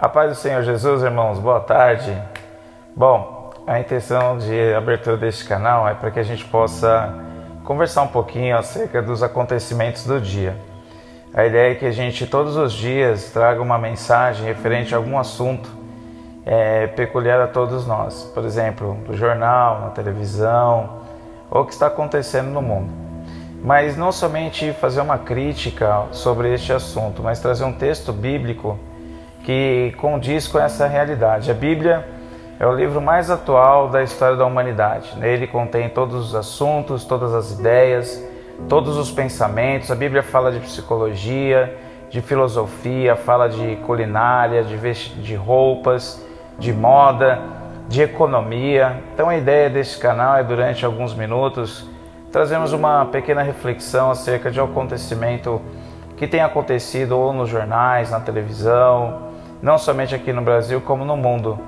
A paz do Senhor Jesus, irmãos, boa tarde. Bom, a intenção de abertura deste canal é para que a gente possa conversar um pouquinho acerca dos acontecimentos do dia. A ideia é que a gente todos os dias traga uma mensagem referente a algum assunto é, peculiar a todos nós, por exemplo, no jornal, na televisão, ou o que está acontecendo no mundo. Mas não somente fazer uma crítica sobre este assunto, mas trazer um texto bíblico que condiz com essa realidade. A Bíblia é o livro mais atual da história da humanidade. Nele contém todos os assuntos, todas as ideias, todos os pensamentos. A Bíblia fala de psicologia, de filosofia, fala de culinária, de, de roupas, de moda, de economia. Então a ideia deste canal é durante alguns minutos trazemos uma pequena reflexão acerca de um acontecimento que tem acontecido ou nos jornais, na televisão, não somente aqui no Brasil, como no mundo,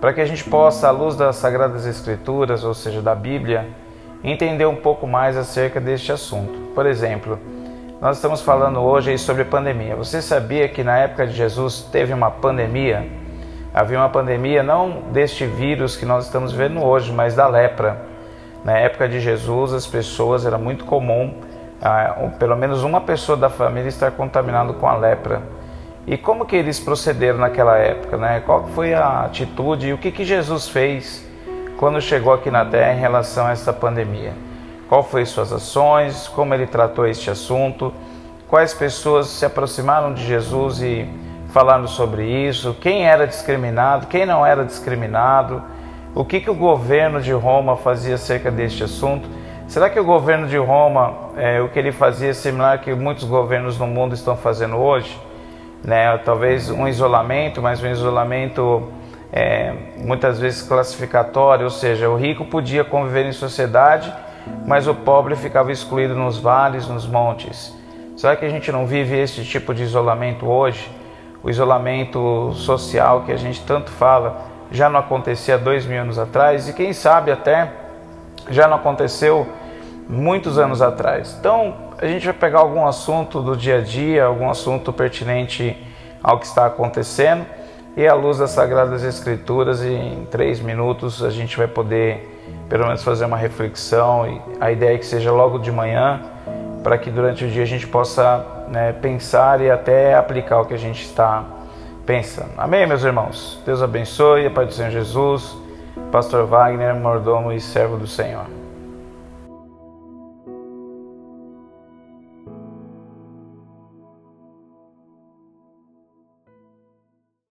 para que a gente possa, à luz das Sagradas Escrituras, ou seja, da Bíblia, entender um pouco mais acerca deste assunto. Por exemplo, nós estamos falando hoje sobre pandemia. Você sabia que na época de Jesus teve uma pandemia? Havia uma pandemia não deste vírus que nós estamos vendo hoje, mas da lepra. Na época de Jesus, as pessoas era muito comum, ah, pelo menos uma pessoa da família estar contaminado com a lepra. E como que eles procederam naquela época, né? Qual foi a atitude e o que, que Jesus fez quando chegou aqui na Terra em relação a essa pandemia? Qual foi suas ações? Como ele tratou este assunto? Quais pessoas se aproximaram de Jesus e falaram sobre isso? Quem era discriminado? Quem não era discriminado? O que, que o governo de Roma fazia acerca deste assunto? Será que o governo de Roma, é, o que ele fazia, é similar que muitos governos no mundo estão fazendo hoje? Né? Talvez um isolamento, mas um isolamento é, muitas vezes classificatório, ou seja, o rico podia conviver em sociedade, mas o pobre ficava excluído nos vales, nos montes. Será que a gente não vive esse tipo de isolamento hoje? O isolamento social que a gente tanto fala já não acontecia dois mil anos atrás e quem sabe até já não aconteceu muitos anos atrás. Então, a gente vai pegar algum assunto do dia a dia, algum assunto pertinente ao que está acontecendo e à luz das Sagradas Escrituras, em três minutos a gente vai poder pelo menos fazer uma reflexão e a ideia é que seja logo de manhã para que durante o dia a gente possa né, pensar e até aplicar o que a gente está pensando. Amém, meus irmãos? Deus abençoe, a paz do Senhor Jesus, Pastor Wagner, mordomo e servo do Senhor.